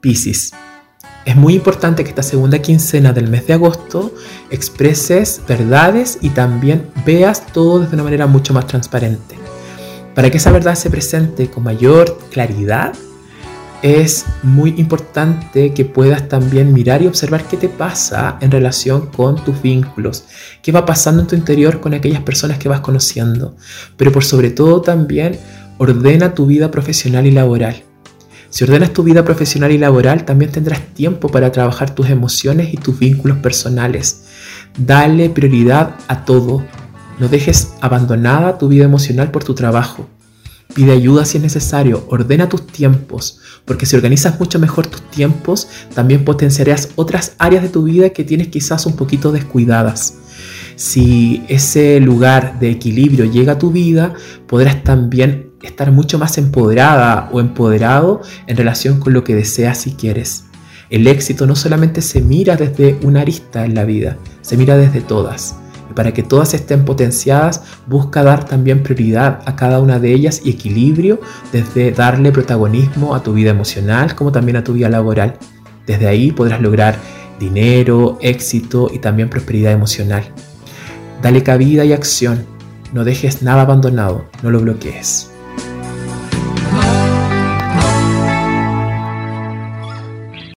Piscis. Es muy importante que esta segunda quincena del mes de agosto expreses verdades y también veas todo de una manera mucho más transparente. Para que esa verdad se presente con mayor claridad, es muy importante que puedas también mirar y observar qué te pasa en relación con tus vínculos, qué va pasando en tu interior con aquellas personas que vas conociendo, pero por sobre todo también ordena tu vida profesional y laboral. Si ordenas tu vida profesional y laboral, también tendrás tiempo para trabajar tus emociones y tus vínculos personales. Dale prioridad a todo. No dejes abandonada tu vida emocional por tu trabajo. Pide ayuda si es necesario, ordena tus tiempos, porque si organizas mucho mejor tus tiempos, también potenciarás otras áreas de tu vida que tienes quizás un poquito descuidadas. Si ese lugar de equilibrio llega a tu vida, podrás también estar mucho más empoderada o empoderado en relación con lo que deseas y quieres. El éxito no solamente se mira desde una arista en la vida, se mira desde todas. Y para que todas estén potenciadas, busca dar también prioridad a cada una de ellas y equilibrio desde darle protagonismo a tu vida emocional como también a tu vida laboral. Desde ahí podrás lograr dinero, éxito y también prosperidad emocional. Dale cabida y acción. No dejes nada abandonado, no lo bloquees.